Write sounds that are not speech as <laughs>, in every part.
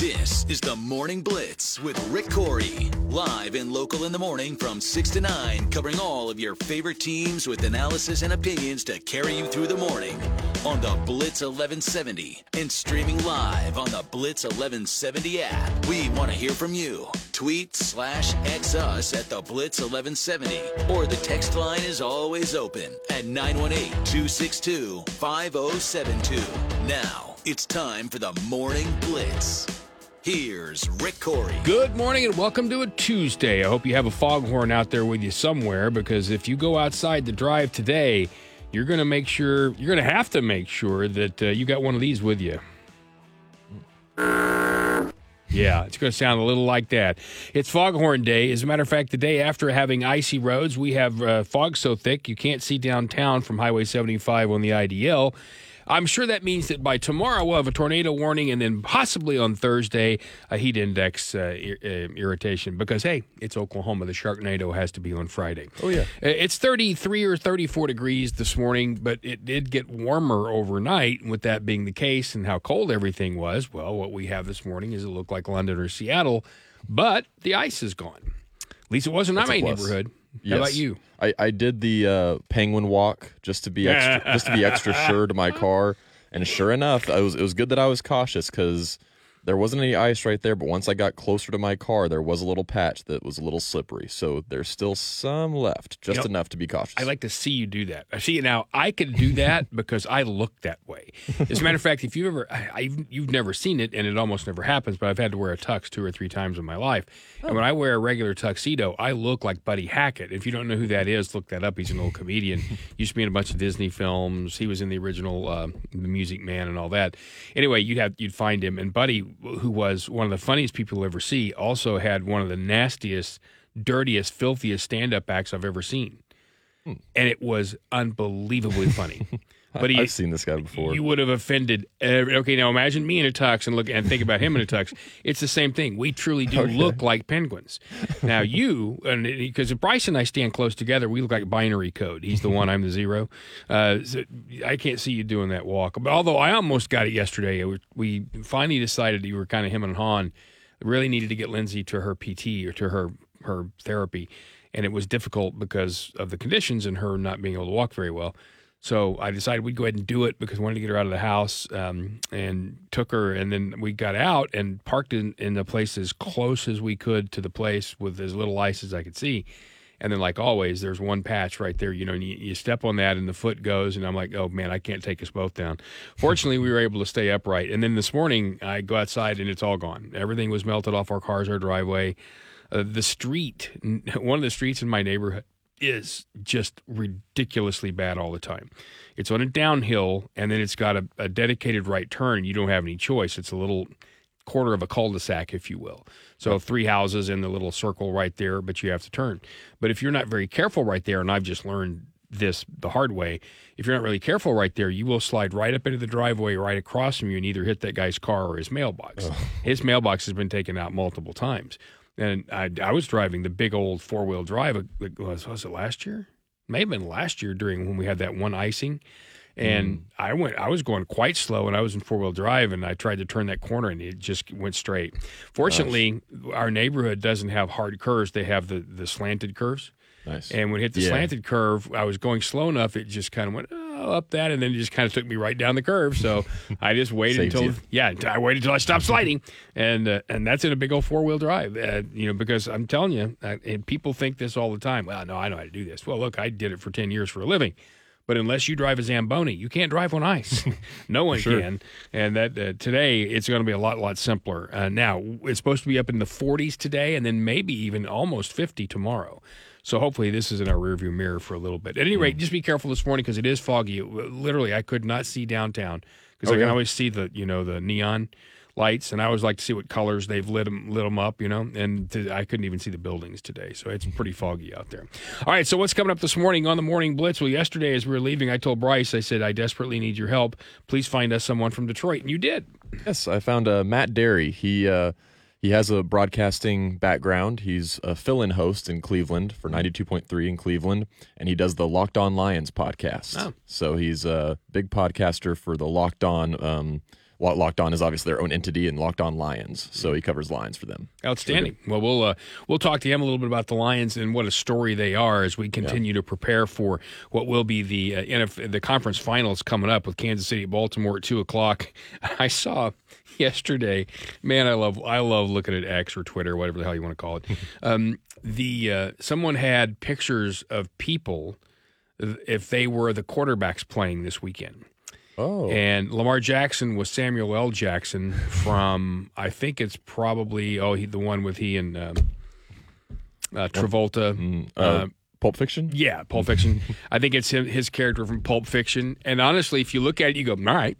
This is the Morning Blitz with Rick Couri. Live and local in the morning from 6 to 9, covering all of your favorite teams with analysis and opinions to carry you through the morning. On the Blitz 1170 and streaming live on the Blitz 1170 app. We want to hear from you. Tweet slash X us at the Blitz 1170 or the text line is always open at 918 262 5072. Now it's time for the Morning Blitz. Here's Rick Couri. Good morning and welcome to a Tuesday. I hope you have a foghorn out there with you somewhere because if you go outside to drive today, you're going to make sure, you're going to have to make sure that uh, you got one of these with you. Yeah, it's going to sound a little like that. It's Foghorn Day. As a matter of fact, the day after having icy roads, we have uh, fog so thick you can't see downtown from Highway 75 on the IDL. I'm sure that means that by tomorrow we'll have a tornado warning, and then possibly on Thursday a heat index uh, ir- uh, irritation. Because hey, it's Oklahoma. The Sharknado has to be on Friday. Oh, yeah. Uh, It's 33 or 34 degrees this morning, but it did get warmer overnight. With that being the case, and how cold everything was, well, what we have this morning is it looked like London or Seattle, but the ice is gone. At least it wasn't in my plus. Neighborhood. How about you? I, I did the uh, penguin walk just to be extra, just to be extra <laughs> sure to my car, and sure enough, I was it was good that I was cautious because there wasn't any ice right there. But once I got closer to my car, there was a little patch that was a little slippery. So there's still some left, just Yep. enough to be cautious. I like to see you do that. I see you now. I can do that <laughs> because I look that way. As a matter of fact, if you ever, I, I, you've never seen it, and it almost never happens. But I've had to wear a tux two or three times in my life, and when I wear a regular tuxedo, I look like Buddy Hackett. If you don't know who that is, look that up. He's an old comedian. <laughs> Used to be in a bunch of Disney films. He was in the original uh, The Music Man and all that. Anyway, you'd have you'd find him, and Buddy, who was one of the funniest people you'll ever see, also had one of the nastiest, dirtiest, filthiest stand-up acts I've ever seen hmm. and it was unbelievably funny. <laughs> But he, I've seen this guy before. you would have offended. Every, okay, now imagine me in a tux and look and think about him in a tux. <laughs> It's the same thing. We truly do look like penguins. Now <laughs> you and because Bryce and I stand close together, we look like binary code. He's the one, I'm the zero. Uh, so I can't see you doing that walk. But although I almost got it yesterday, it was- we finally decided you were kind of him and Han really needed to get Lindsay to her PT or to her her therapy, and it was difficult because of the conditions and her not being able to walk very well. So I decided we'd go ahead and do it because I wanted to get her out of the house um, and took her. And then we got out and parked in, in the place as close as we could to the place with as little ice as I could see. And then, like always, there's one patch right there, you know, and you, you step on that and the foot goes. And I'm like, oh man, I can't take us both down. Fortunately, we were able to stay upright. And then this morning, I go outside and it's all gone. Everything was melted off our cars, our driveway. Uh, the street, <laughs> one of the streets in my neighborhood, is just ridiculously bad all the time. It's on a downhill, and then it's got a, a dedicated right turn. You don't have any choice. It's a little quarter of a cul-de-sac, if you will. So three houses in the little circle right there, but you have to turn. But if you're not very careful right there, and I've just learned this the hard way, if you're not really careful right there, you will slide right up into the driveway right across from you and either hit that guy's car or his mailbox. His mailbox has been taken out multiple times. And I, I was driving the big old four wheel drive. uh, Was, was it last year? May have been last year during when we had that one icing. And I went, I was going quite slow and I was in four wheel drive and I tried to turn that corner and it just went straight. Fortunately, our neighborhood doesn't have hard curves. They have the, the slanted curves. nice. And when it hit the Yeah. slanted curve, I was going slow enough. It just kind of went oh, up that, and then it just kind of took me right down the curve. So <laughs> I just waited until you. yeah, I waited until I stopped sliding, and uh, and that's in a big old four wheel drive. Uh, you know, because I'm telling you, uh, and people think this all the time. Well, no, I know how to do this. Well, look, I did it for ten years for a living. But unless you drive a Zamboni, you can't drive on ice. <laughs> <laughs> no one Sure. can. And that uh, today it's going to be a lot, lot simpler. Uh, now it's supposed to be up in the 40s today, and then maybe even almost 50 tomorrow. So hopefully this is in our rearview mirror for a little bit. At any rate, just be careful this morning because it is foggy. Literally, I could not see downtown because Oh, I can yeah. always see the you know the neon lights, and I always like to see what colors they've lit them lit them up. You know, and to, I couldn't even see the buildings today, so it's pretty foggy out there. All right, so what's coming up this morning on the morning blitz? Well, yesterday as we were leaving, I told Bryce, I said I desperately need your help. Please find us someone from Detroit, and you did. Yes, I found uh, Matt Derry. He uh, he has a broadcasting background. He's a fill-in host in Cleveland for 92.3 in Cleveland, and he does the Locked On Lions podcast. Oh. So he's a big podcaster for the Locked On um, Locked On is obviously their own entity, and Locked On Lions, so he covers Lions for them. Outstanding. Well, we'll uh, we'll talk to him a little bit about the Lions and what a story they are as we continue to prepare for what will be the uh, NF- the conference finals coming up with Kansas City, Baltimore at two o'clock. <laughs> I saw yesterday, man, I love I love looking at X or Twitter, whatever the hell you want to call it. <laughs> um, the uh, someone had pictures of people if they were the quarterbacks playing this weekend. Oh, And Lamar Jackson was Samuel L. Jackson from I think it's probably oh he the one with he and um, uh, Travolta. uh, uh, Pulp Fiction. yeah, Pulp Fiction. I think it's him, his character from Pulp Fiction. And honestly, if you look at it, you go, all right.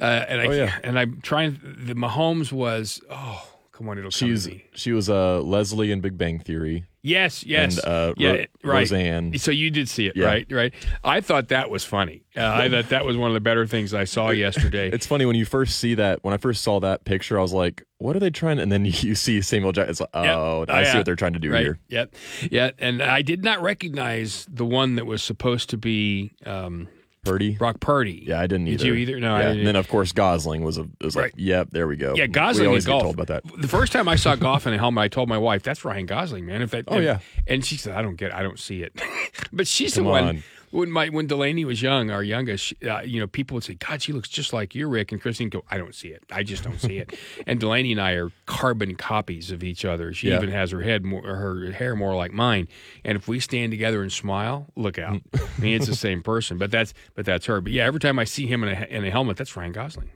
Uh, and I Oh, yeah. and I'm trying. The Mahomes was oh come on, it'll She's she was uh, Leslie in Big Bang Theory. Yes, yes, And, uh, yeah, Ro- right. Roseanne. So you did see it, Yeah. right? Right. I thought that was funny. Uh, I thought that was one of the better things I saw yesterday. It's funny when you first see that. When I first saw that picture, I was like, "What are they trying?" to And then <laughs> you see Samuel Jackson. It's like, oh, Oh, I yeah. see what they're trying to do right. here. Yep. Yeah. And I did not recognize the one that was supposed to be um, Purdy. Brock Purdy. Yeah, I didn't either. Did you either? No, I didn't. And then of course Gosling was a was Right. like, "Yep, there we go." Yeah, Gosling We always golf. told about that. The first time I saw <laughs> golf in a helmet, I told my wife, "That's Ryan Gosling, man." If that, Oh, if- yeah. and she said, "I don't get, I don't see it." <laughs> but she's Come the one. on. When my when Delaney was young, our youngest, uh, you know, people would say, "God, she looks just like you, Rick," and Christine would go, "I don't see it. I just don't see it." <laughs> and Delaney and I are carbon copies of each other. She Yeah. even has her head more, her hair more like mine. And if we stand together and smile, look out. <laughs> I mean, it's the same person, but that's but that's her. But yeah, every time I see him in a in a helmet, that's Ryan Gosling.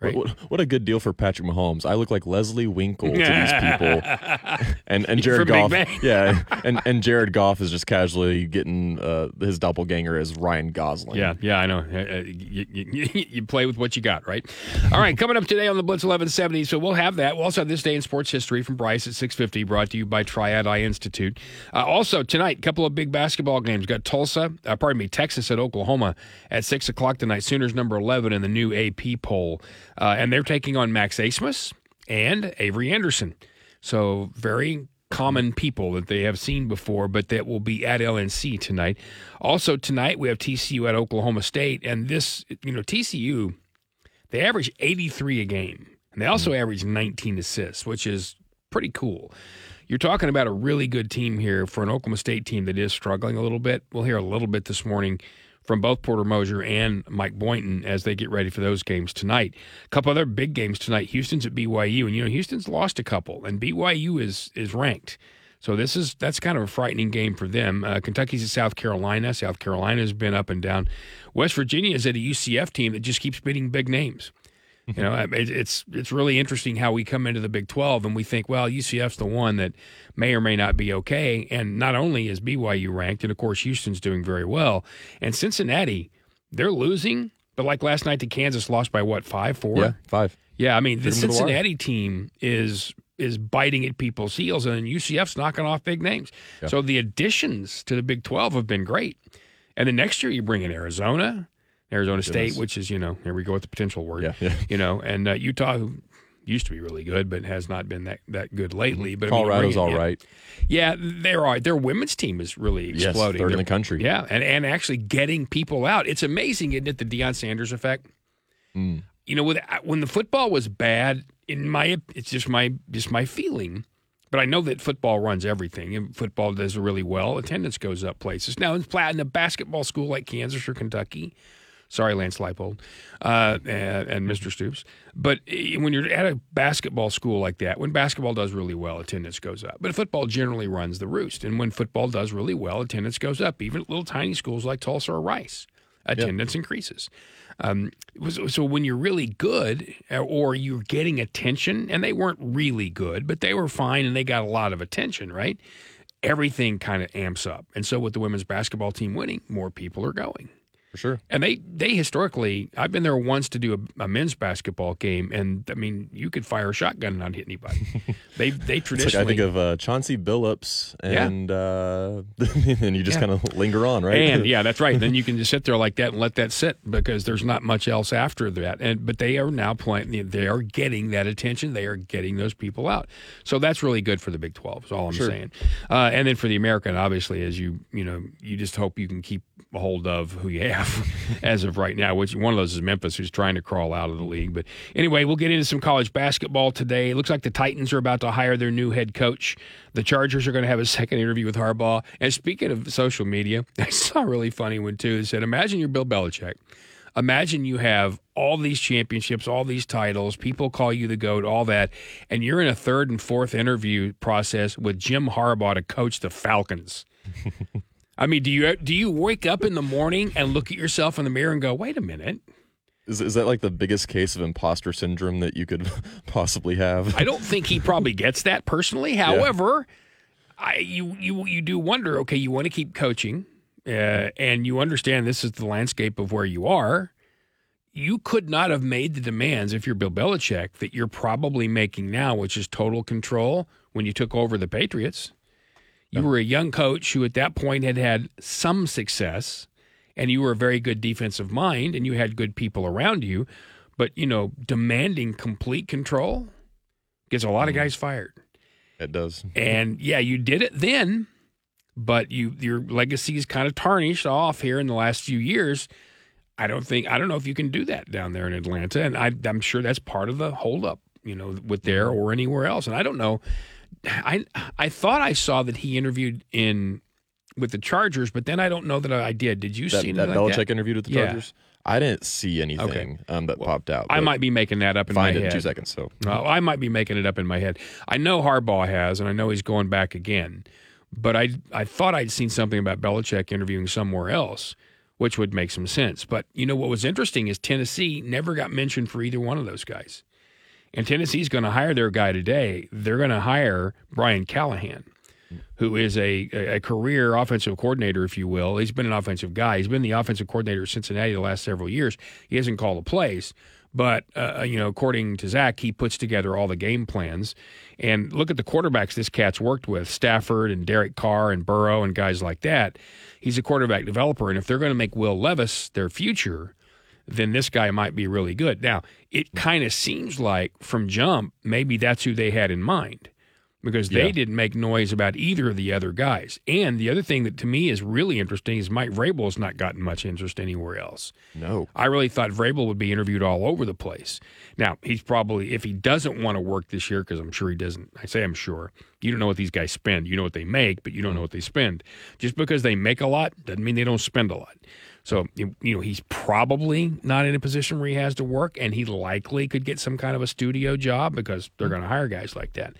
Right. What, what a good deal for Patrick Mahomes. I look like Leslie Winkle to these <laughs> people, and and <laughs> Jared Goff. Yeah, <laughs> and and Jared Goff is just casually getting uh, his doppelganger as Ryan Gosling. Yeah, yeah, I know. Uh, uh, You, you, you play with what you got, right? All right, coming up today on the Blitz 1170. So we'll have that. We'll also have this day in sports history from Bryce at 650, brought to you by Triad Eye Institute. Uh, also tonight, a couple of big basketball games. Got Tulsa, uh, pardon me, Texas at Oklahoma at six o'clock tonight. Sooners number 11 in the new AP poll, uh, and they're taking on Max Abmas and Avery Anderson. So very common people that they have seen before, but that will be at LNC tonight. Also tonight we have TCU at Oklahoma State, and this you know TCU they average 83 a game, and they also average 19 assists, which is pretty cool. You're talking about a really good team here for an Oklahoma State team that is struggling a little bit. We'll hear a little bit this morning from both Porter Moser and Mike Boynton as they get ready for those games tonight. A couple other big games tonight. Houston's at BYU, and you know Houston's lost a couple, and BYU is is ranked. So this is that's kind of a frightening game for them. Uh, Kentucky's at South Carolina. South Carolina's been up and down. West Virginia is at a UCF team that just keeps beating big names. You know, it, it's it's really interesting how we come into the Big 12 and we think, well, UCF's the one that may or may not be okay. And not only is BYU ranked, and of course Houston's doing very well, and Cincinnati, they're losing, but like last night, the Kansas lost by what five, four? yeah, five. Yeah, I mean the Took 'em the. Cincinnati team is is biting at people's heels, and UCF's knocking off big names. So the additions to the Big Twelve have been great. And the next year you bring in Arizona, Arizona State, which is you know here we go with the potential word. Yeah, yeah. You know, and uh, Utah. Who, Used to be really good, but has not been that, that good lately. But I mean, Colorado's it- right. Yeah, they're all right. Their women's team is really Yes, exploding. third in the country. Yeah, and, and actually getting people out. It's amazing, isn't it? The Deion Sanders effect. Mm. You know, with when the football was bad, in my it's just my just my feeling. But I know that football runs everything, and football does really well. Attendance goes up places. Now, in a basketball school like Kansas or Kentucky, sorry, Lance Leipold uh, and, and Mr. Stoops, but eh, when you're at a basketball school like that, when basketball does really well, attendance goes up. But football generally runs the roost, and when football does really well, attendance goes up. Even at little tiny schools like Tulsa or Rice, attendance increases. Um, so, so when you're really good uh, or you're getting attention, and they weren't really good, but they were fine and they got a lot of attention, right? Everything kind of amps up. And so with the women's basketball team winning, more people are going. For sure. And they they historically, I've been there once to do a, a men's basketball game, and I mean, you could fire a shotgun and not hit anybody. <laughs> they they It's like traditionally I think of uh, Chauncey Billups, Yeah. and uh, <laughs> and you just Yeah. kind of linger on, right? And yeah, that's right. then <laughs> you can just sit there like that and let that sit because there's not much else after that. And but they are now playing. They are getting that attention. They are getting those people out. So that's really good for the Big Twelve. Is all I'm Sure. saying. Uh, and then for the American, obviously, as you you know, you just hope you can keep hold of who you have <laughs> as of right now. Which one of those is Memphis, who's trying to crawl out of the league. But anyway, we'll get into some college basketball today. It looks like the Titans are about to hire their new head coach. The Chargers are going to have a second interview with Harbaugh. And speaking of social media, <laughs> I saw a really funny one too. It said, "Imagine you're Bill Belichick." Imagine you have all these championships, all these titles, people call you the GOAT, all that, and you're in a third and fourth interview process with Jim Harbaugh to coach the Falcons. <laughs> I mean, do you do you wake up in the morning and look at yourself in the mirror and go, "Wait a minute"? Is, is that like the biggest case of imposter syndrome that you could <laughs> possibly have? I don't think he probably gets that personally. However, I you you you do wonder. Okay, you want to keep coaching, uh, and you understand this is the landscape of where you are. You could not have made the demands if you're Bill Belichick that you're probably making now, which is total control when you took over the Patriots. You were a young coach who, at that point, had had some success, and you were a very good defensive mind, and you had good people around you. But you know, demanding complete control gets a lot of mm. guys fired. It does. And yeah, you did it then, but you your legacy is kind of tarnished off here in the last few years. I don't think I don't know if you can do that down there in Atlanta, and I, I'm sure that's part of the holdup, you know, with there mm. or anywhere else. And I don't know. I I thought I saw that he interviewed in with the Chargers, but then I don't know that I did. Did you That, see that anything Belichick like that? interviewed with the Yeah. Chargers? I didn't see anything um, that popped out. I might be making that up in find my it in head. two seconds. So Well, I might be making it up in my head. I know Harbaugh has, and I know he's going back again. But I I thought I'd seen something about Belichick interviewing somewhere else, which would make some sense. But you know what was interesting is Tennessee never got mentioned for either one of those guys. And Tennessee's going to hire their guy today. They're going to hire Brian Callahan, who is a, a career offensive coordinator, if you will. He's been an offensive guy. He's been the offensive coordinator at Cincinnati the last several years. He hasn't called the plays, but uh, you know, according to Zach, he puts together all the game plans. And look at the quarterbacks this cat's worked with: Stafford and Derek Carr and Burrow and guys like that. He's a quarterback developer, and if they're going to make Will Levis their future, then this guy might be really good. Now, it kind of seems like from jump, maybe that's who they had in mind because they Yeah. didn't make noise about either of the other guys. And the other thing that to me is really interesting is Mike Vrabel's not gotten much interest anywhere else. no. I really thought Vrabel would be interviewed all over the place. Now, he's probably, if he doesn't want to work this year, because I'm sure he doesn't, I say I'm sure, you don't know what these guys spend. You know what they make, but you don't hmm. know what they spend. Just because they make a lot doesn't mean they don't spend a lot. So, you know, he's probably not in a position where he has to work, and he likely could get some kind of a studio job because they're going to hire guys like that.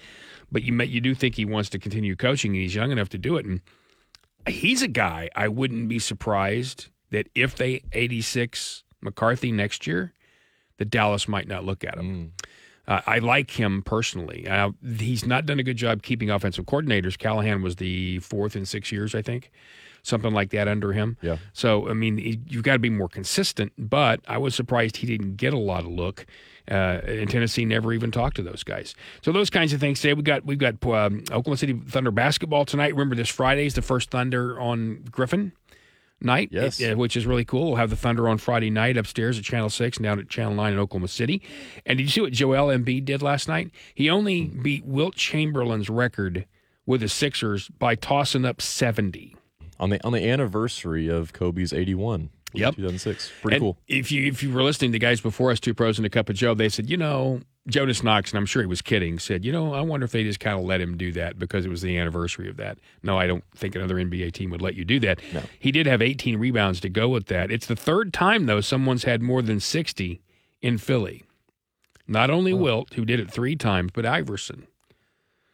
But you may, you do think he wants to continue coaching, and he's young enough to do it. And he's a guy I wouldn't be surprised that if they 86 McCarthy next year, that Dallas might not look at him. Uh, I like him personally. Uh, he's not done a good job keeping offensive coordinators. Callahan was the fourth in six years, I think, something like that under him. Yeah. So I mean, he- you've got to be more consistent. But I was surprised he didn't get a lot of look. Uh, and Tennessee never even talked to those guys. So those kinds of things. Today we got we've got um, Oklahoma City Thunder basketball tonight. Remember this Friday is the first Thunder on Griffin night, Yes. uh, which is really cool. We'll have the Thunder on Friday night upstairs at Channel 6 and down at Channel 9 in Oklahoma City. And did you see what Joel Embiid did last night? He only beat Wilt Chamberlain's record with the Sixers by tossing up 70. On the on the anniversary of Kobe's 81. Yep. 2006. Pretty And cool. If you if you were listening to guys before us, two pros and a cup of Joe, they said, you know, Jonas Knox, and I'm sure he was kidding, said, you know, I wonder if they just kind of let him do that because it was the anniversary of that. No, I don't think another NBA team would let you do that. No. He did have 18 rebounds to go with that. It's the third time though someone's had more than 60 in Philly. Not only Wilt, who did it three times, but Iverson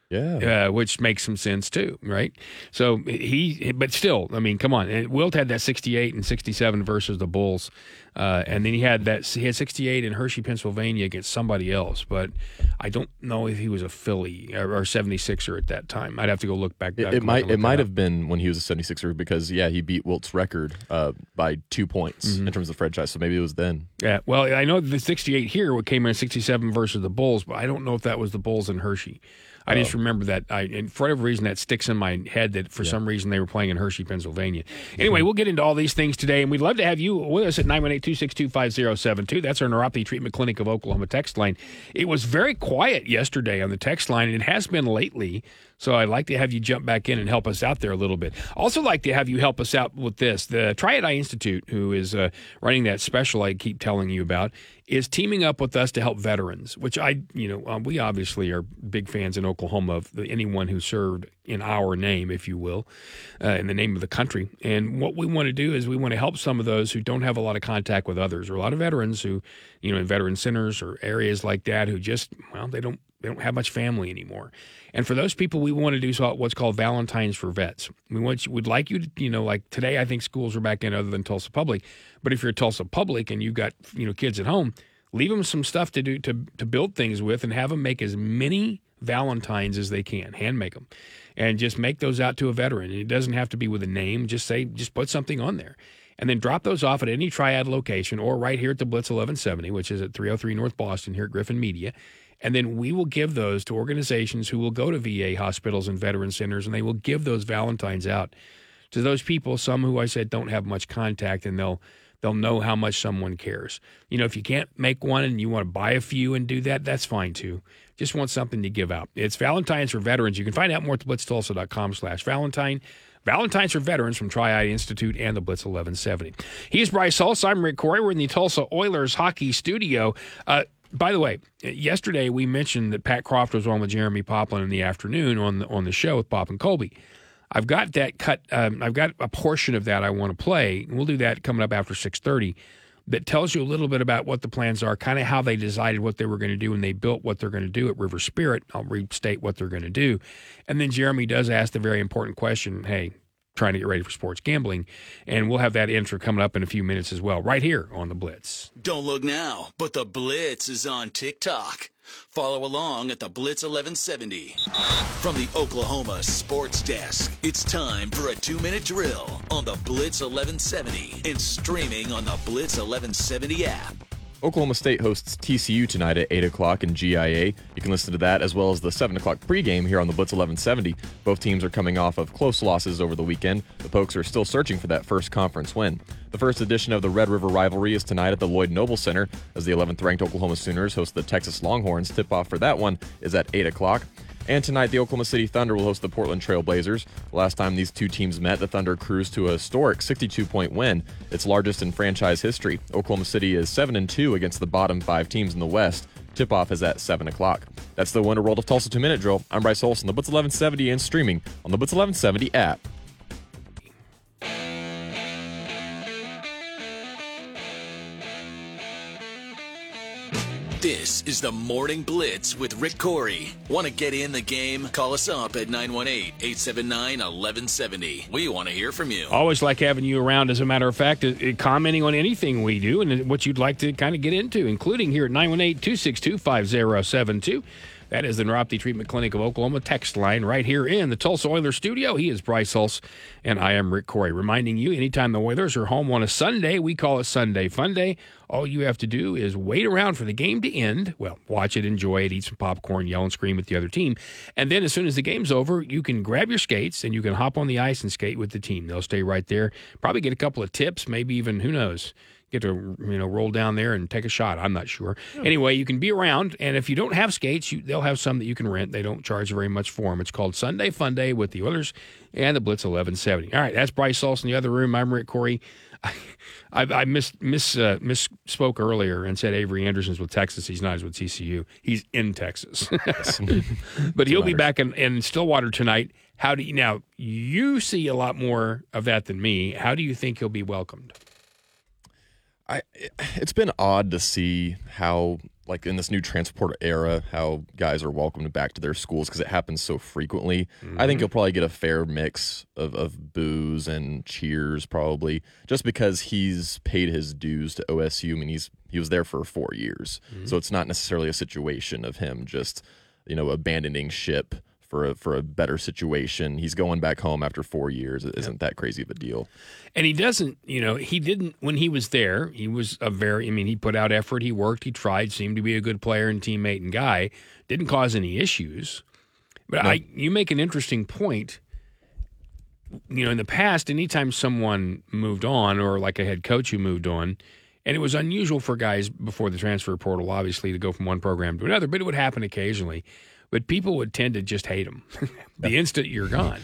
Yeah. uh, which makes some sense too, right? So he, but still, I mean, come on. And Wilt had that 68 and 67 versus the Bulls, uh, and then he had that he had 68 in Hershey, Pennsylvania against somebody else. But I don't know if he was a Philly or, or 76er at that time. I'd have to go look back. It, it might it might that have been when he was a 76er because yeah he beat Wilt's record uh, by two points Mm-hmm. in terms of franchise so maybe it was then Yeah, well, I know the 68 here came in 67 versus the Bulls, but I don't know if that was the Bulls and Hershey. I just oh. remember that. I, and for whatever reason, that sticks in my head that for some reason they were playing in Hershey, Pennsylvania. Mm-hmm. Anyway, we'll get into all these things today, and we'd love to have you with us at 918 262 5072. That's our Neuropathy Treatment Clinic of Oklahoma text line. It was very quiet yesterday on the text line, and it has been lately. So I'd like to have you jump back in and help us out there a little bit. Also, like to have you help us out with this. The Triad Eye Institute, who is uh, running that special I keep telling you about, is teaming up with us to help veterans. Which I, you know, um, we obviously are big fans in Oklahoma of anyone who served in our name, if you will, uh, in the name of the country. And what we want to do is we want to help some of those who don't have a lot of contact with others, or a lot of veterans who, you know, in veteran centers or areas like that, who just well, they don't they don't have much family anymore. And for those people, we want to do what's called Valentine's for Vets. We want you, we'd like you to, you know, like today, I think schools are back in other than Tulsa Public. But if you're Tulsa Public and you've got, you know, kids at home, leave them some stuff to do to to build things with, and have them make as many Valentines as they can. Hand make them, and just make those out to a veteran. And it doesn't have to be with a name. Just say, just put something on there and then drop those off at any triad location or right here at the Blitz 1170, which is at 303 North Boston here at Griffin Media. And then we will give those to organizations who will go to VA hospitals and veteran centers, and they will give those Valentines out to those people. Some who I said don't have much contact, and they'll they'll know how much someone cares. You know, if you can't make one and you want to buy a few and do that, that's fine too. Just want something to give out. It's Valentine's for veterans. You can find out more at blitztulsa.com slash Valentine. Valentine's for Veterans from Tri-Eye Institute and the Blitz 1170. He's Bryce Hulse. I'm Rick Couri. We're in the Tulsa Oilers hockey studio. Uh, by the way, yesterday we mentioned that Pat Croft was on with Jeremy Poplin in the afternoon on the on the show with Pop and Colby. I've got that cut. Um, I've got a portion of that I want to play. We'll do that coming up after six thirty. That tells you a little bit about what the plans are, kind of how they decided what they were going to do when they built what they're going to do at River Spirit. I'll restate what they're going to do, and then Jeremy does ask the very important question: Hey, trying to get ready for sports gambling. And we'll have that intro coming up in a few minutes as well, right here on the Blitz. Don't look now, but the Blitz is on TikTok. Follow along at the Blitz 1170. From the Oklahoma Sports Desk, it's time for a two minute drill on the Blitz 1170 and streaming on the Blitz 1170 app. Oklahoma State hosts TCU tonight at 8 o'clock in GIA. You can listen to that as well as the 7 o'clock pregame here on the Blitz 1170. Both teams are coming off of close losses over the weekend. The Pokes are still searching for that first conference win. The first edition of the Red River rivalry is tonight at the Lloyd Noble Center as the 11th ranked Oklahoma Sooners host the Texas Longhorns. Tip off for that one is at 8 o'clock. And tonight, the Oklahoma City Thunder will host the Portland Trail Blazers. Last time these two teams met, the Thunder cruised to a historic 62 point win, its largest in franchise history. Oklahoma City is 7 and 2 against the bottom five teams in the West. Tip off is at 7 o'clock. That's the Winter World of Tulsa 2 Minute Drill. I'm Bryce Olson, the Blitz 1170 and streaming on the Blitz 1170 app. This is the Morning Blitz with Rick Couri. Want to get in the game? Call us up at 918 879 1170. We want to hear from you. Always like having you around, as a matter of fact, uh, commenting on anything we do and what you'd like to kind of get into, including here at 918 262 5072. That is the Neuropathy Treatment Clinic of Oklahoma text line right here in the Tulsa Oilers studio. He is Bryce Hulse, and I am Rick Couri. Reminding you, anytime the Oilers are home on a Sunday, we call it Sunday Fun Day. All you have to do is wait around for the game to end. Well, watch it, enjoy it, eat some popcorn, yell and scream with the other team. And then as soon as the game's over, you can grab your skates and you can hop on the ice and skate with the team. They'll stay right there. Probably get a couple of tips, maybe even, who knows, get to you know roll down there and take a shot. I'm not sure. Anyway, you can be around, and if you don't have skates, you, they'll have some that you can rent. They don't charge very much for them. It's called Sunday Fun Day with the Oilers and the Blitz 1170. All right, that's Bryce Hulse in the other room. I'm Rick Couri. <laughs> I, I, I miss, miss, uh, misspoke earlier and said Avery Anderson's with Texas. He's not. He's with TCU. He's in Texas, <laughs> <laughs> but he'll be back in, in Stillwater tonight. How do you now? You see a lot more of that than me. How do you think he'll be welcomed? I it's been odd to see how like in this new transport era how guys are welcomed back to their schools because it happens so frequently. Mm-hmm. I think mm-hmm. you'll probably get a fair mix of, of boos and cheers probably just because he's paid his dues to OSU. I mean he's he was there for four years, mm-hmm. so it's not necessarily a situation of him just you know abandoning ship for a, for a better situation. He's going back home after four years. It isn't that crazy of a deal. And he doesn't, you know, he didn't when he was there. He was a very, I mean, he put out effort. He worked. He tried. Seemed to be a good player and teammate and guy. Didn't cause any issues. But no. I, you make an interesting point. You know, in the past, anytime someone moved on, or like a head coach who moved on, and it was unusual for guys before the transfer portal, obviously, to go from one program to another, but it would happen occasionally but people would tend to just hate him <laughs> the instant you're gone.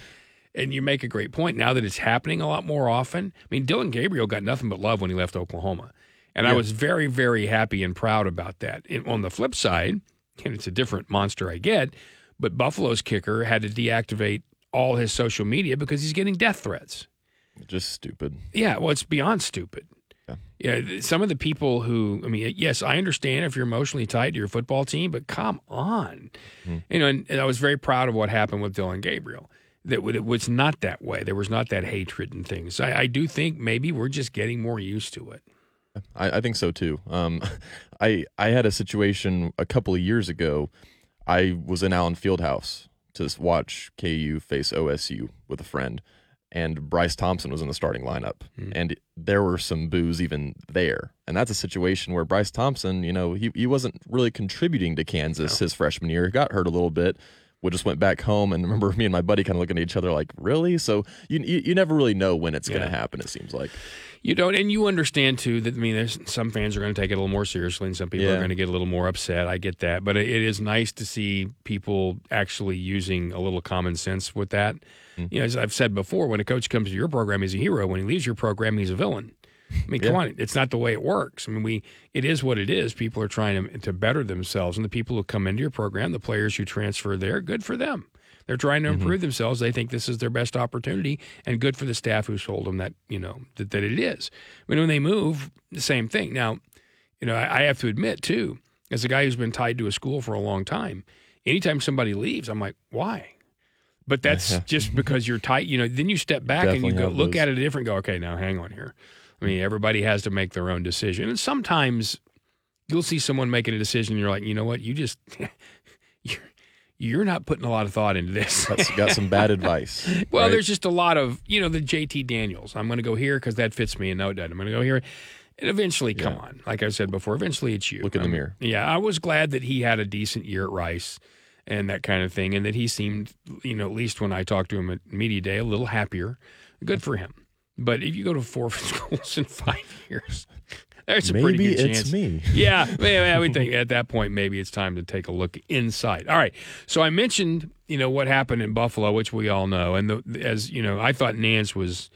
And you make a great point now that it's happening a lot more often. I mean, Dillon Gabriel got nothing but love when he left Oklahoma. And I was very, very happy and proud about that. And on the flip side, and it's a different monster I get, but Buffalo's kicker had to deactivate all his social media because he's getting death threats. Just stupid. Yeah, well, it's beyond stupid. Yeah. Some of the people who, I mean, yes, I understand if you're emotionally tied to your football team, but come on, you know. And, and I was very proud of what happened with Dillon Gabriel. That it was not that way. There was not that hatred and things. I, I do think maybe we're just getting more used to it. I, I think so too. Um, <laughs> I I had a situation a couple of years ago. I was in Allen Fieldhouse to watch KU face OSU with a friend, and Bryce Thompson was in the starting lineup, hmm. and there were some boos even there. And that's a situation where Bryce Thompson, you know, he he wasn't really contributing to Kansas his freshman year. He got hurt a little bit. We just went back home, and <laughs> remember me and my buddy kind of looking at each other like, "Really?" So you you, you never really know when it's going to happen. It seems like. You don't, and you understand too that I mean, there's some fans are going to take it a little more seriously, and some people are going to get a little more upset. I get that, but it, it is nice to see people actually using a little common sense with that. Mm. You know, as I've said before, when a coach comes to your program, he's a hero. When he leaves your program, he's a villain. I mean, come Yeah. on, it's not the way it works. I mean, we it is what it is. People are trying to to better themselves, and the people who come into your program, the players who transfer there, good for them. They're trying to mm-hmm. improve themselves. They think this is their best opportunity, and good for the staff who sold them that you know that, that it is. I mean, when they move, the same thing. Now, you know, I, I have to admit too, as a guy who's been tied to a school for a long time, anytime somebody leaves, I'm like, why? But that's <laughs> just because you're tight. You know, then you step back and you go look those. at it a different. Go, okay, now hang on here. I mean, everybody has to make their own decision, and sometimes you'll see someone making a decision. And you're like, you know what? You just <laughs> you're you're not putting a lot of thought into this. That's got some bad <laughs> advice. Well, right? there's just a lot of, you know, the JT Daniels. I'm going to go here because that fits me, and no, it doesn't. I'm going to go here. And eventually, come on. Like I said before, eventually it's you. Look in the mirror. Yeah, I was glad that he had a decent year at Rice and that kind of thing, and that he seemed, you know, at least when I talked to him at Media Day, a little happier. Good for him. But if you go to four <laughs> schools in five years, <laughs> there's a pretty good. Maybe it's chance. me. <laughs> Yeah, maybe, I would think at that point maybe it's time to take a look inside. All right. So I mentioned, you know, what happened in Buffalo, which we all know, and the, as you know, I thought Nantz was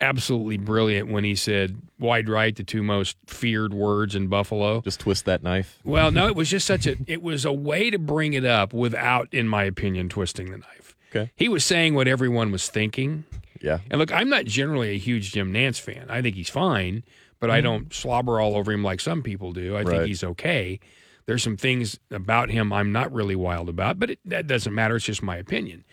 absolutely brilliant when he said wide right, the two most feared words in Buffalo. Just twist that knife. Well, no, it was just such a it was a way to bring it up without, in my opinion, twisting the knife. Okay. He was saying what everyone was thinking. Yeah. And look, I'm not generally a huge Jim Nantz fan. I think he's fine, but I hmm. don't slobber all over him like some people do. I think he's okay. There's some things about him I'm not really wild about, but it, that doesn't matter. It's just my opinion.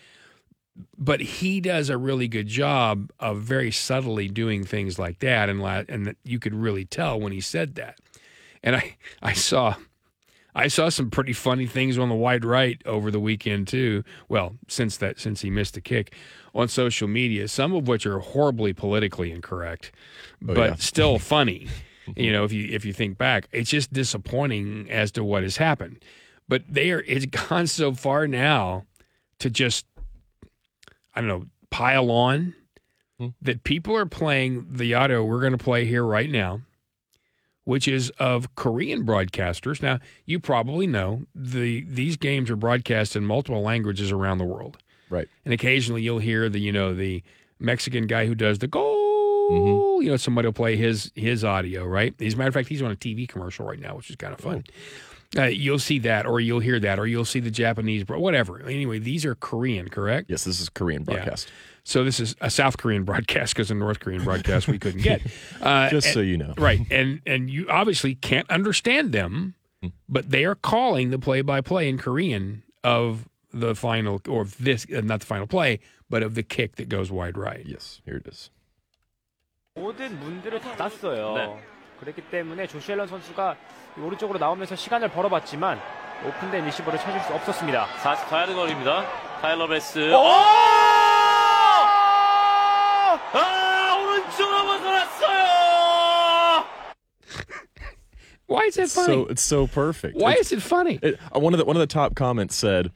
But he does a really good job of very subtly doing things like that, and la- and that you could really tell when he said that. And I I saw I saw some pretty funny things on the wide right over the weekend too. Well, since that since he missed the kick on social media, some of which are horribly politically incorrect, oh, but yeah. still <laughs> funny. You mm-hmm. know, if you if you think back, it's just disappointing as to what has happened. But they are it's <laughs> gone so far now to just I don't know, pile on hmm. that people are playing the audio we're going to play here right now which is of Korean broadcasters. Now, you probably know the these games are broadcast in multiple languages around the world. Right. And occasionally you'll hear the, you know, the Mexican guy who does the goal, you know, somebody will play his his audio, right? As a matter of fact, he's on a TV commercial right now, which is kind of fun. Uh, you'll see that, or you'll hear that, or you'll see the Japanese, bro- whatever. Anyway, these are Korean, correct? Yes, this is Korean broadcast. So this is a South Korean broadcast because a North Korean broadcast we couldn't get. <laughs> Uh, Just and- so you know. right? And and you obviously can't understand them, but they are calling the play-by-play in Korean of the final, or of this, uh, not the final play, but of the kick that goes wide right. Yes, here it is. 모든 문들을 닫았어요. 네. 그렇기 때문에 조시앨런 선수가 이 오른쪽으로 나오면서 시간을 벌어봤지만 오픈된 리시버를 찾을 수 없었습니다. 44야드 거리입니다. 타일러 베스. 오! 아, 오른쪽으로 벗어났어요! <laughs> Why is that funny? So it's so perfect. Why It's- is it funny? it, uh, one of the one of the top comments said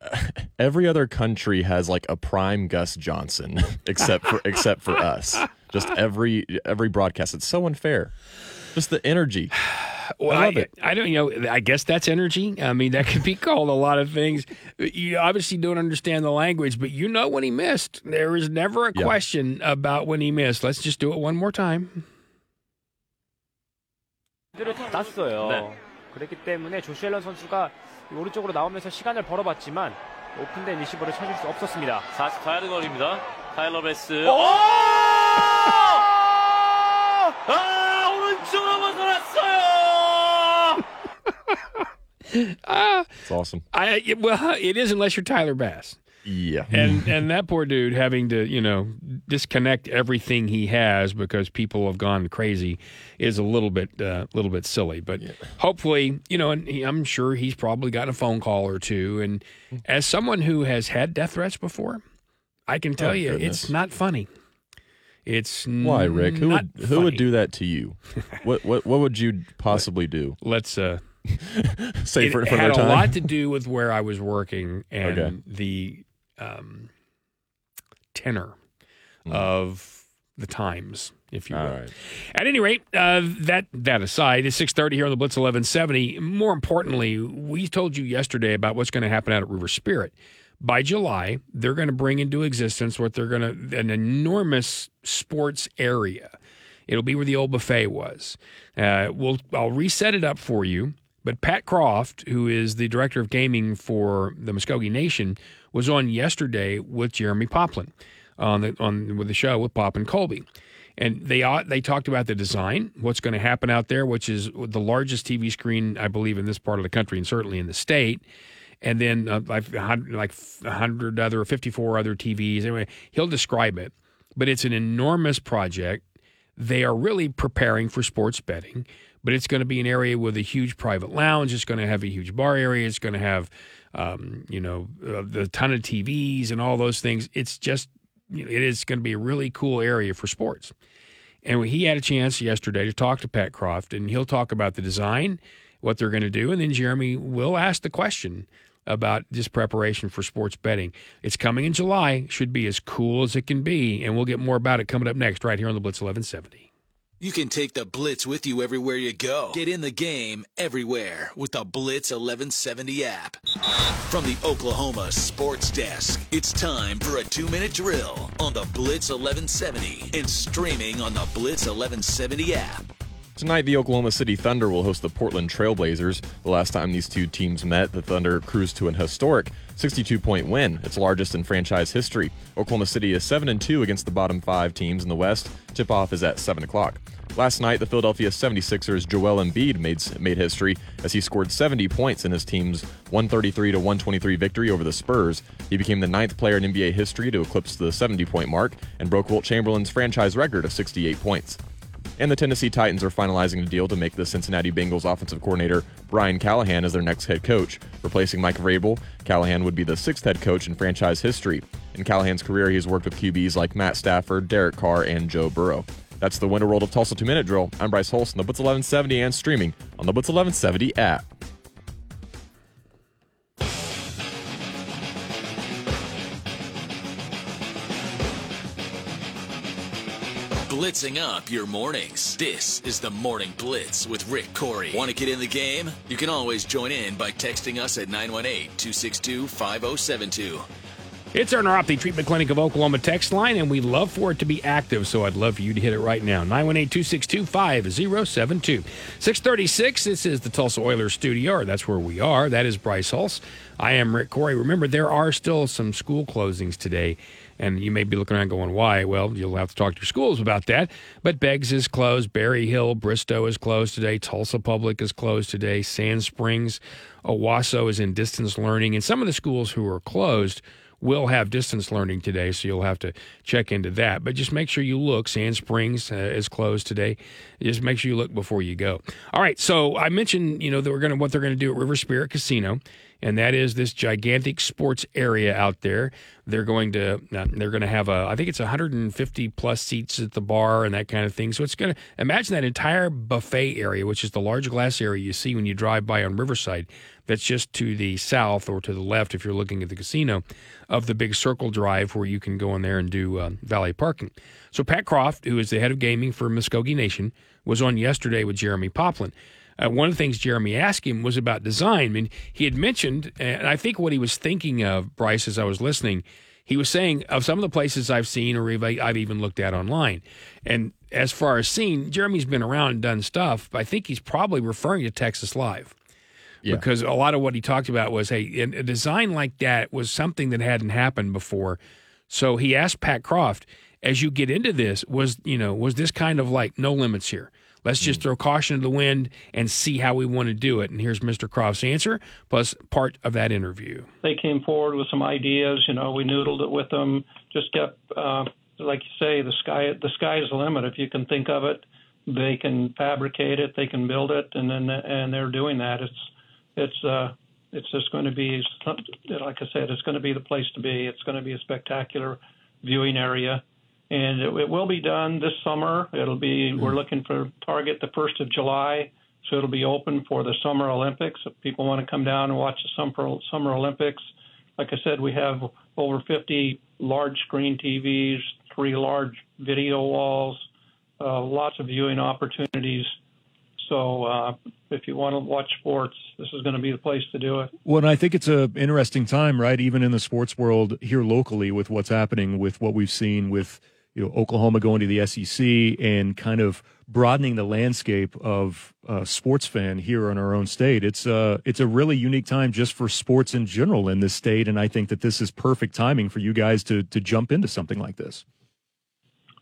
<laughs> every other country has like a prime Gus Johnson <laughs> except for except for us. Just every every broadcast. It's so unfair. Just the energy. <sighs> Well, I love I, it. I don't, you know, I guess that's energy. I mean, that could be <laughs> called a lot of things. You obviously don't understand the language, but you know when he missed. There is never a Yeah. question about when he missed. Let's just do it one more time. 들을 닫았어요. 네. 그렇기 때문에 조시 앨런 선수가 이 오른쪽으로 나오면서 시간을 벌어봤지만 오픈된 리시버를 찾을 수 없었습니다. 44야드 거리입니다. 타일러 베스. 오! 아, 오른쪽으로 벗어났어요! Ah, <laughs> It's awesome. I well, it is unless you're Tyler Bass, Yeah. and and that poor dude having to you know disconnect everything he has because people have gone crazy is a little bit a little bit silly. But hopefully, you know, and he, I'm sure he's probably got a phone call or two. And as someone who has had death threats before, I can tell Oh, you goodness. it's not funny. It's Why, Rick? Who would who would do that to you? <laughs> what what what would you possibly do? Let's uh, <laughs> Say it for, for had a lot to do with where I was working and Okay. the um, tenor Hmm. of the times, if you will. Right. At any rate, uh, that that aside, it's six thirty here on the Blitz eleven seventy. More importantly, we told you yesterday about what's going to happen out at River Spirit. By July, they're going to bring into existence what they're going to an enormous sports area. It'll be where the old buffet was. Uh, we'll I'll reset it up for you. But Pat Croft, who is the director of gaming for the Muscogee Nation, was on yesterday with Jeremy Poplin on the on with the show with Pop and Colby, and they uh, they talked about the design, what's going to happen out there, which is the largest TV screen I believe in this part of the country and certainly in the state. And then uh, like like hundred other, fifty four other TVs. Anyway, he'll describe it, but it's an enormous project. They are really preparing for sports betting, but it's going to be an area with a huge private lounge. It's going to have a huge bar area. It's going to have, um, you know, a, a ton of TVs and all those things. It's just, you know, it is going to be a really cool area for sports. And he had a chance yesterday to talk to Pat Croft, and he'll talk about the design, what they're going to do, and then Jeremy will ask the question about this preparation for sports betting. It's coming in July, should be as cool as it can be, and we'll get more about it coming up next right here on the Blitz 1170. You can take the Blitz with you everywhere you go. Get in the game everywhere with the Blitz 1170 app. From the Oklahoma Sports Desk, it's time for a two minute drill on the Blitz 1170 and streaming on the Blitz 1170 app. Tonight, the Oklahoma City Thunder will host the Portland Trailblazers. The last time these two teams met, the Thunder cruised to an historic 62 point win, its largest in franchise history. Oklahoma City is 7 and 2 against the bottom five teams in the West. Tip off is at 7 o'clock. Last night, the Philadelphia 76ers' Joel Embiid made, made history as he scored 70 points in his team's 133 123 victory over the Spurs. He became the ninth player in NBA history to eclipse the 70 point mark and broke Wilt Chamberlain's franchise record of 68 points. And the Tennessee Titans are finalizing a deal to make the Cincinnati Bengals offensive coordinator Brian Callahan as their next head coach. Replacing Mike Vrabel, Callahan would be the sixth head coach in franchise history. In Callahan's career, he has worked with QBs like Matt Stafford, Derek Carr, and Joe Burrow. That's the Winter World of Tulsa 2 Minute Drill. I'm Bryce Holson, the Blitz 1170 and streaming on the Blitz 1170 app. Blitzing up your mornings. This is the Morning Blitz with Rick Couri. Want to get in the game? You can always join in by texting us at 918 262 5072. It's our Neuropathy Treatment Clinic of Oklahoma text line, and we'd love for it to be active, so I'd love for you to hit it right now. 918-262-5072. 636, this is the Tulsa Oilers studio, or that's where we are. That is Bryce Hulse. I am Rick Couri. Remember, there are still some school closings today, and you may be looking around going, why? Well, you'll have to talk to your schools about that. But Beggs is closed, Berry Hill, Bristow is closed today, Tulsa Public is closed today, Sand Springs, Owasso is in distance learning, and some of the schools who are closed will have distance learning today, so you'll have to check into that. But just make sure you look. Sand Springs uh, is closed today. Just make sure you look before you go. All right. So I mentioned, you know, that we're going to what they're going to do at River Spirit Casino and that is this gigantic sports area out there. They're going to uh, they're going to have a I think it's 150 plus seats at the bar and that kind of thing. So it's going to imagine that entire buffet area, which is the large glass area you see when you drive by on Riverside. That's just to the south or to the left if you're looking at the casino of the big circle drive where you can go in there and do um, valet parking. So Pat Croft, who is the head of gaming for Muscogee Nation, was on yesterday with Jeremy Poplin. Uh, one of the things Jeremy asked him was about design. I mean, he had mentioned, and I think what he was thinking of, Bryce, as I was listening, he was saying of some of the places I've seen or I've even looked at online. And as far as seen, Jeremy's been around and done stuff. But I think he's probably referring to Texas Live. Yeah. Because a lot of what he talked about was, hey, a design like that was something that hadn't happened before. So he asked Pat Croft, as you get into this, was you know, was this kind of like no limits here? Let's just throw caution to the wind and see how we want to do it. And here's Mr. Croft's answer, plus part of that interview. They came forward with some ideas. You know, we noodled it with them. Just kept, uh, like you say, the sky the sky is the limit. If you can think of it, they can fabricate it, they can build it, and then and they're doing that. It's it's uh, it's just going to be, like I said, it's going to be the place to be. It's going to be a spectacular viewing area and it, it will be done this summer. It'll be mm-hmm. we're looking for target the first of July, so it'll be open for the Summer Olympics. If people want to come down and watch the Summer Summer Olympics, like I said, we have over 50 large screen TVs, three large video walls, uh, lots of viewing opportunities. So uh, if you want to watch sports, this is going to be the place to do it. Well, and I think it's an interesting time, right? Even in the sports world here locally, with what's happening, with what we've seen with you know Oklahoma going to the SEC and kind of broadening the landscape of uh, sports fan here in our own state. It's uh it's a really unique time just for sports in general in this state, and I think that this is perfect timing for you guys to to jump into something like this.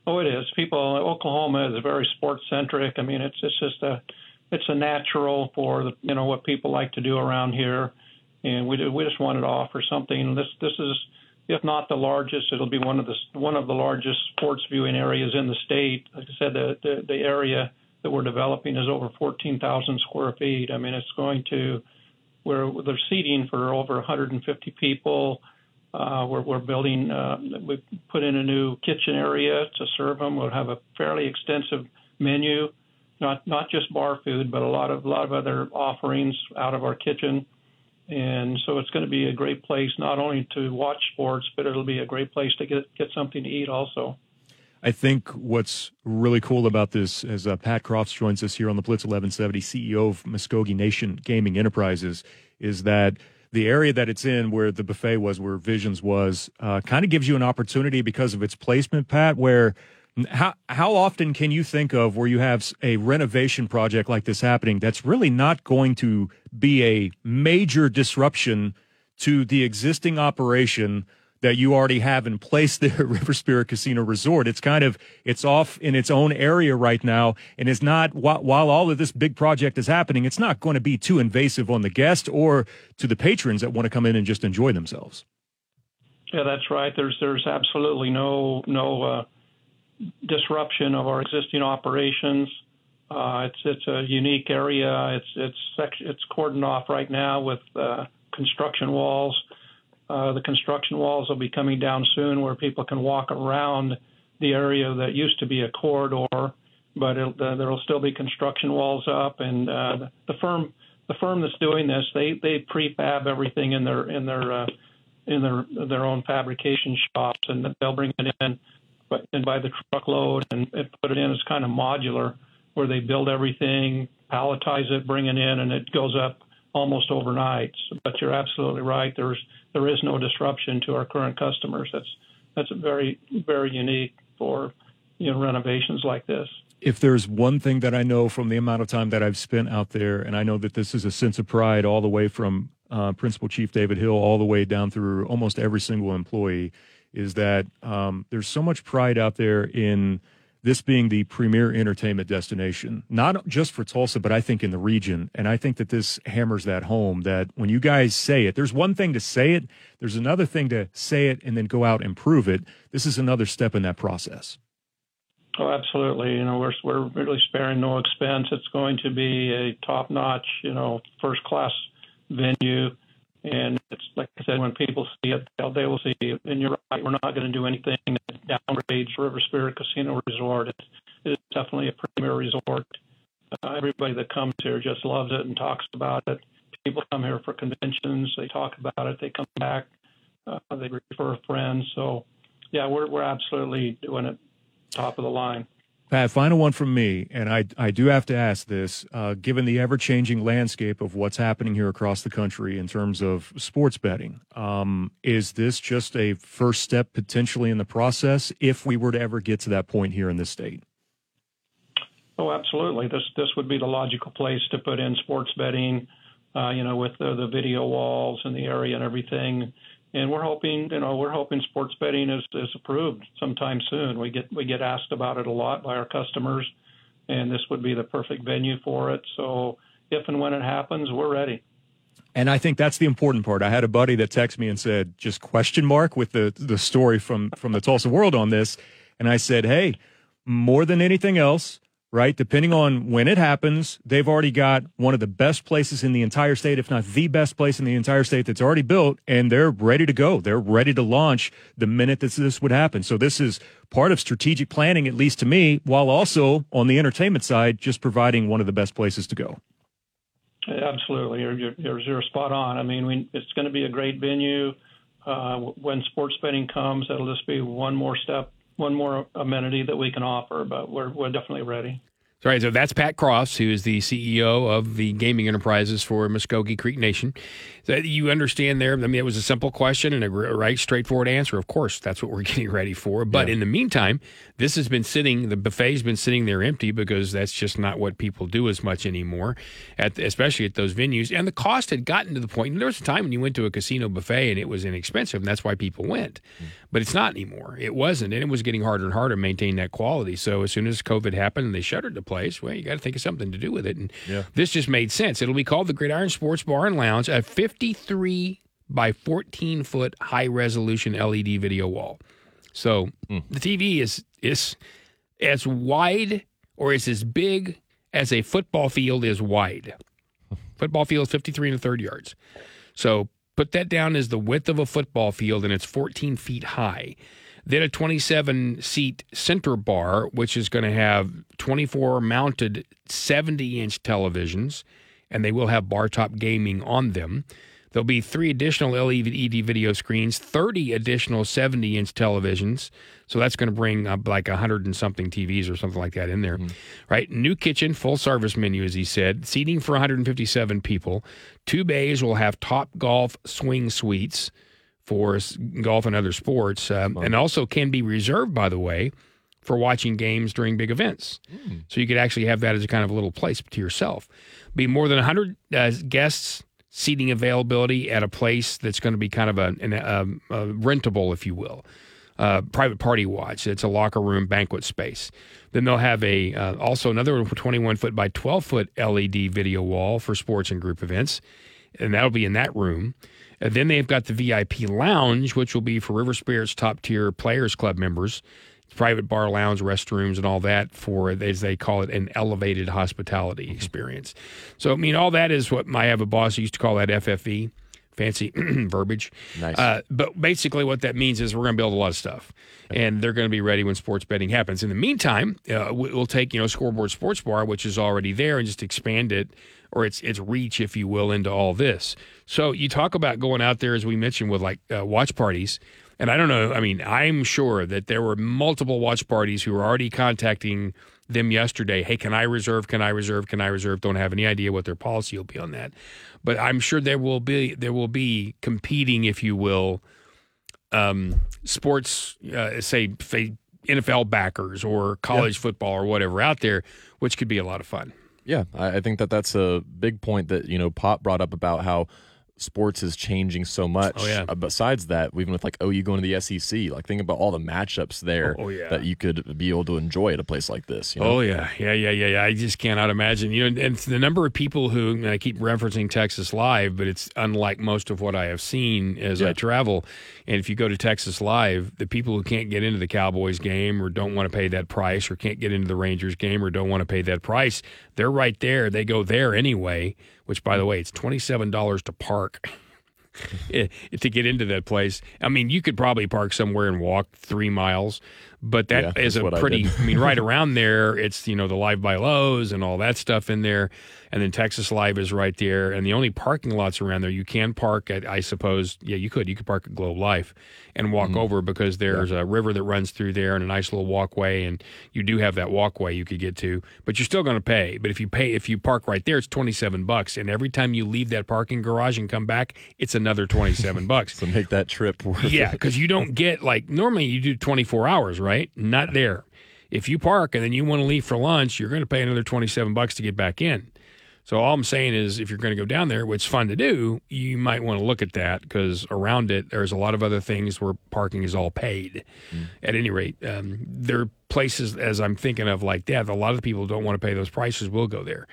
Oh, it is. People, Oklahoma is very sports centric. I mean, it's it's just a it's a natural for the you know what people like to do around here, and we we just wanted to offer something. This this is if not the largest, it'll be one of the one of the largest sports viewing areas in the state. Like I said, the the, the area that we're developing is over 14,000 square feet. I mean, it's going to where they're seating for over 150 people. Uh, we're, we're building. Uh, we put in a new kitchen area to serve them. We'll have a fairly extensive menu, not not just bar food, but a lot of a lot of other offerings out of our kitchen. And so it's going to be a great place not only to watch sports, but it'll be a great place to get get something to eat also. I think what's really cool about this, as uh, Pat Crofts joins us here on the Blitz 1170, CEO of Muscogee Nation Gaming Enterprises, is that the area that it's in, where the buffet was, where Visions was, uh, kind of gives you an opportunity because of its placement, Pat, where – how how often can you think of where you have a renovation project like this happening that's really not going to be a major disruption to the existing operation that you already have in place <laughs> there at River Spirit Casino Resort. It's kind of it's off in its own area right now, and it's not while, while all of this big project is happening. It's not going to be too invasive on the guest or to the patrons that want to come in and just enjoy themselves. Yeah, that's right. There's there's absolutely no no. Uh disruption of our existing operations. Uh, it's it's a unique area. It's it's it's cordoned off right now with uh, construction walls. Uh, the construction walls will be coming down soon, where people can walk around the area that used to be a corridor, but uh, there will still be construction walls up. And uh, the firm the firm that's doing this, they they prefab everything in their in their uh, in their their own fabrication shops, and they'll bring it in and by the truckload and, and put it in as kind of modular, where they build everything, palletize it, bring it in, and it goes up almost overnight. But you're absolutely right. There's there is no disruption to our current customers. That's that's very very unique for you know renovations like this. If there's one thing that I know from the amount of time that I've spent out there, and I know that this is a sense of pride all the way from uh, Principal Chief David Hill all the way down through almost every single employee is that um, there's so much pride out there in this being the premier entertainment destination, not just for Tulsa, but I think in the region. And I think that this hammers that home that when you guys say it, there's one thing to say it, there's another thing to say it and then go out and prove it. This is another step in that process. Oh, absolutely. You know, we're we're really sparing no expense. It's going to be a top-notch, you know, first-class venue And it's like I said, when people see it, they'll, they will see it. And you're right, we're not going to do anything that downgrades River Spirit Casino Resort. It, it is definitely a premier resort. Uh, everybody that comes here just loves it and talks about it. People come here for conventions, they talk about it, they come back, uh, they refer friends. So, yeah, we're we're absolutely doing it top of the line. Pat, final one from me, and I I do have to ask this. Uh, given the ever changing landscape of what's happening here across the country in terms of sports betting, um, is this just a first step potentially in the process if we were to ever get to that point here in this state? Oh, absolutely. This this would be the logical place to put in sports betting. Uh, you know, with the, the video walls and the area and everything. And we're hoping, you know, we're hoping sports betting is, is approved sometime soon. We get we get asked about it a lot by our customers, and this would be the perfect venue for it. So if and when it happens, we're ready. And I think that's the important part. I had a buddy that texted me and said, just question mark with the the story from from the Tulsa World on this. And I said, hey, more than anything else, right? Depending on when it happens, they've already got one of the best places in the entire state, if not the best place in the entire state that's already built, and they're ready to go. They're ready to launch the minute that this would happen. So this is part of strategic planning, at least to me, while also on the entertainment side, just providing one of the best places to go. Absolutely, you're, you're, you're spot on. I mean, we, it's going to be a great venue. Uh, when sports betting comes, that'll just be one more step one more amenity that we can offer, but we're we're definitely ready. All right, so that's Pat Crofts, who is the CEO of the gaming enterprises for Muscogee Creek Nation. That you understand there. I mean, it was a simple question and a right, straightforward answer. Of course, that's what we're <laughs> getting ready for. But yeah. in the meantime, this has been sitting. The buffet's been sitting there empty because that's just not what people do as much anymore, at especially at those venues. And the cost had gotten to the point. There was a time when you went to a casino buffet and it was inexpensive, and that's why people went. Mm. But it's not anymore. It wasn't, and it was getting harder and harder to maintain that quality. So as soon as COVID happened and they shuttered the place, well, you got to think of something to do with it. And yeah. this just made sense. It'll be called the Gridiron Sports Bar and Lounge, a 53 by 14 foot high resolution LED video wall. So mm. the TV is is as wide or is as big as a football field is wide. <laughs> football field is 53 and a third yards. So put that down as the width of a football field and it's 14 feet high. Then a 27 seat center bar, which is going to have 24 mounted 70 inch televisions, and they will have bar top gaming on them. There'll be three additional LED video screens, 30 additional 70 inch televisions. So that's going to bring up like 100 and something TVs or something like that in there. Mm-hmm. Right? New kitchen, full service menu, as he said. Seating for 157 people. Two bays will have Topgolf swing suites for golf and other sports, um, and also can be reserved, by the way, for watching games during big events. Mm. So you could actually have that as a kind of a little place to yourself. Be more than 100 uh, guests seating availability at a place that's going to be kind of a, an, a, um, a rentable, if you will. Uh, private party watch. It's a locker room banquet space. Then they'll have a uh, also another 21 foot by 12 foot LED video wall for sports and group events, and that'll be in that room. And then they've got the VIP lounge, which will be for River Spirit's top tier Players Club members, private bar lounge, restrooms, and all that for, as they call it, an elevated hospitality experience. So, I mean, all that is what my have a boss used to call that FFE fancy <clears throat> verbiage. Nice. Uh, but basically, what that means is we're going to build a lot of stuff, and they're going to be ready when sports betting happens. In the meantime, uh, we'll take you know Scoreboard Sports Bar, which is already there, and just expand it or its its reach, if you will, into all this. So you talk about going out there, as we mentioned, with like uh, watch parties. And I don't know. I mean, I'm sure that there were multiple watch parties who were already contacting them yesterday. Hey, can I reserve? Can I reserve? Can I reserve? Don't have any idea what their policy will be on that but I'm sure there will be there will be competing, if you will, um, sports, uh, say, NFL backers or college yeah. football or whatever out there, which could be a lot of fun. Yeah, I think that that's a big point that you know Pop brought up about how sports is changing so much. Oh, yeah. Uh, besides that, even with like OU going to the SEC, like think about all the matchups there oh, oh, yeah. that you could be able to enjoy at a place like this. You know? Oh yeah, yeah, yeah, yeah, yeah. I just cannot imagine. You know, and the number of people who I keep referencing Texas Live, but it's unlike most of what I have seen as yeah. I travel. And if you go to Texas Live, the people who can't get into the Cowboys game or don't want to pay that price, or can't get into the Rangers game or don't want to pay that price, they're right there. They go there anyway which by the way, it's $27 to park. <laughs> eh, to get into that place. I mean, you could probably park somewhere and walk three miles, but that Yeah, is a what I pretty. I, mean, right <laughs> around there, it's you know the Live by Loews and all that stuff in there, and then Texas Live is right there, and the only parking lots around there you can park at. I suppose, yeah, you could. You could park at Globe Life and walk Mm-hmm. over because there's a river that runs through there and a nice little walkway, and you do have that walkway you could get to, but you're still going to pay. But if you pay, if you park right there, it's twenty seven bucks, and every time you leave that parking garage and come back, it's another twenty seven <laughs> bucks. So make that trip worth Yeah, because you don't get like normally you do 24 hours, right? Not there. If you park and then you want to leave for lunch, you're going to pay another 27 bucks to get back in. So all I'm saying is, if you're going to go down there, which is fun to do, you might want to look at that because around it, there's a lot of other things where parking is all paid. At any rate, um, there are places as I'm thinking of like that. A lot of people don't want to pay those prices. Will go there,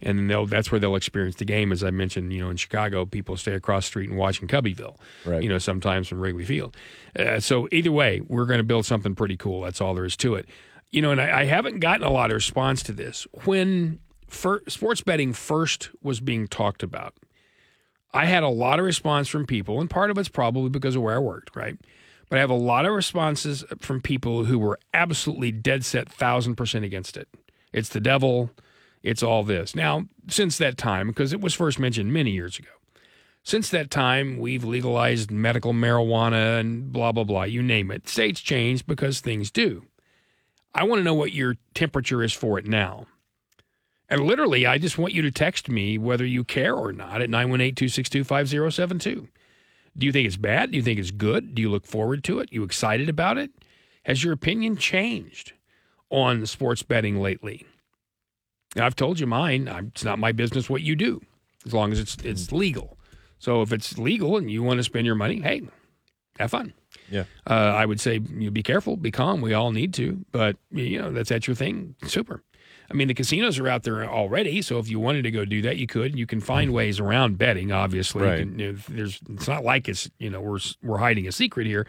and they'll that's where they'll experience the game. As I mentioned, you know, in Chicago, people stay across the street and watch in Cubbyville. Right. You know, sometimes from Wrigley Field. Uh, so either way, we're going to build something pretty cool. That's all there is to it. You know, and I, I haven't gotten a lot of response to this when fir- sports betting first was being talked about. I had a lot of response from people, and part of it's probably because of where I worked, right? But I have a lot of responses from people who were absolutely dead set, thousand percent against it. It's the devil. It's all this. Now, since that time, because it was first mentioned many years ago, since that time, we've legalized medical marijuana and blah, blah, blah. You name it. States change because things do. I want to know what your temperature is for it now. And literally, I just want you to text me whether you care or not at 918 262 5072. Do you think it's bad? Do you think it's good? Do you look forward to it? Are You excited about it? Has your opinion changed on sports betting lately? Now, I've told you mine. I'm- It's not my business what you do, as long as it's it's legal. So if it's legal and you want to spend your money, hey, have fun. Yeah. Uh, I would say you be careful, be calm. We all need to, but you know that's that's your thing. Super. I mean, the casinos are out there already, so if you wanted to go do that, you could. You can find mm-hmm. ways around betting. Obviously, Right. You can- you know, there's it's not like it's you know we're we're hiding a secret here.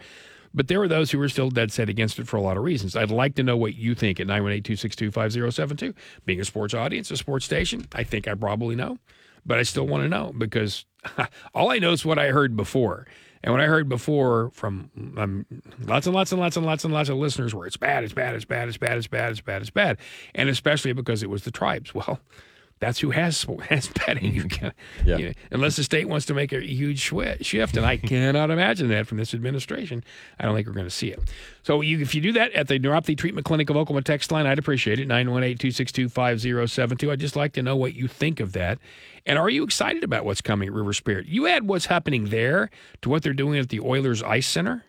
But there are those who are still dead set against it for a lot of reasons. I'd like to know what you think at 918 262 5072. Being a sports audience, a sports station, I think I probably know, but I still want to know because <laughs> all I know is what I heard before. And what I heard before from um, lots and lots and lots and lots and lots of listeners were it's bad, it's bad, it's bad, it's bad, it's bad, it's bad, it's bad. And especially because it was the tribes. <laughs> Well, that's who has <laughs> has betting. You can, Yeah. you know, unless the state wants to make a huge shift, and I cannot imagine that from this administration. I don't think we're going to see it. So you, if you do that at the Neuropathy Treatment Clinic of Oklahoma text line, I'd appreciate it. 918-262-5072. I'd just like to know what you think of that. And are you excited about what's coming at River Spirit? You add what's happening there to what they're doing at the Oilers Ice Center,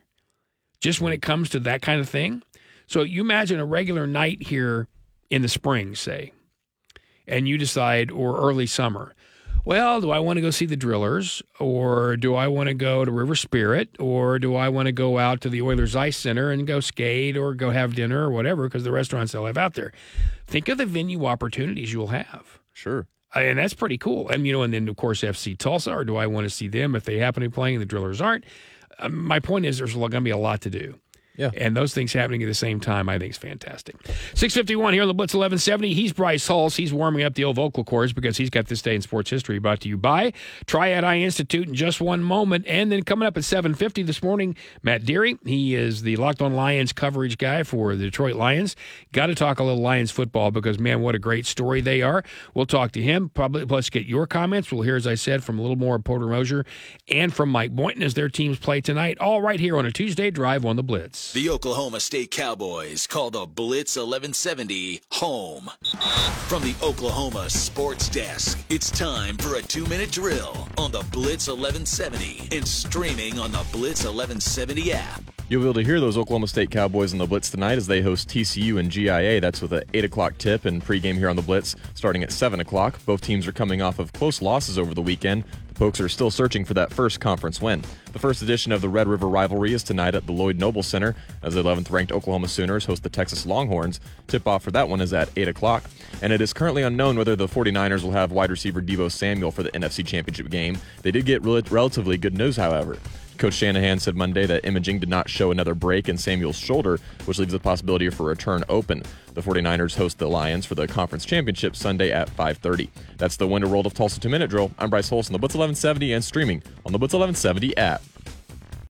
just when it comes to that kind of thing. So you imagine a regular night here in the spring, say, and you decide, or early summer, well, do I want to go see the Drillers, or do I want to go to River Spirit, or do I want to go out to the Oilers Ice Center and go skate, or go have dinner, or whatever, because the restaurants they'll have out there. Think of the venue opportunities you'll have. Sure. And that's pretty cool. And, you know, and then, of course, FC Tulsa, or do I want to see them if they happen to be playing and the Drillers aren't? Uh, my point is, there's going to be a lot to do. Yeah. And those things happening at the same time, I think is fantastic. 651 here on the Blitz 1170. He's Bryce Hulse. He's warming up the old vocal cords because he's got this day in sports history brought to you by Triad Eye Institute in just one moment. And then coming up at 750 this morning, Matt Deary. He is the Locked on Lions coverage guy for the Detroit Lions. Got to talk a little Lions football because, man, what a great story they are. We'll talk to him, probably plus get your comments. We'll hear, as I said, from a little more of Porter Moser and from Mike Boynton as their teams play tonight, all right here on a Tuesday drive on the Blitz. The Oklahoma State Cowboys call the Blitz 1170 home. From the Oklahoma Sports Desk, it's time for a two minute drill on the Blitz 1170 and streaming on the Blitz 1170 app. You'll be able to hear those Oklahoma State Cowboys on the Blitz tonight as they host TCU and GIA. That's with an 8 o'clock tip and pregame here on the Blitz starting at 7 o'clock. Both teams are coming off of close losses over the weekend. Pokes are still searching for that first conference win. The first edition of the Red River rivalry is tonight at the Lloyd Noble Center as the 11th ranked Oklahoma Sooners host the Texas Longhorns. Tip off for that one is at 8 o'clock. And it is currently unknown whether the 49ers will have wide receiver Deebo Samuel for the NFC Championship game. They did get rel- relatively good news, however. Coach Shanahan said Monday that imaging did not show another break in Samuel's shoulder, which leaves the possibility for a return open. The 49ers host the Lions for the conference championship Sunday at 5:30. That's the winter world of Tulsa 2-minute drill. I'm Bryce Holson, the Blitz 1170 and streaming on the Blitz 1170 app.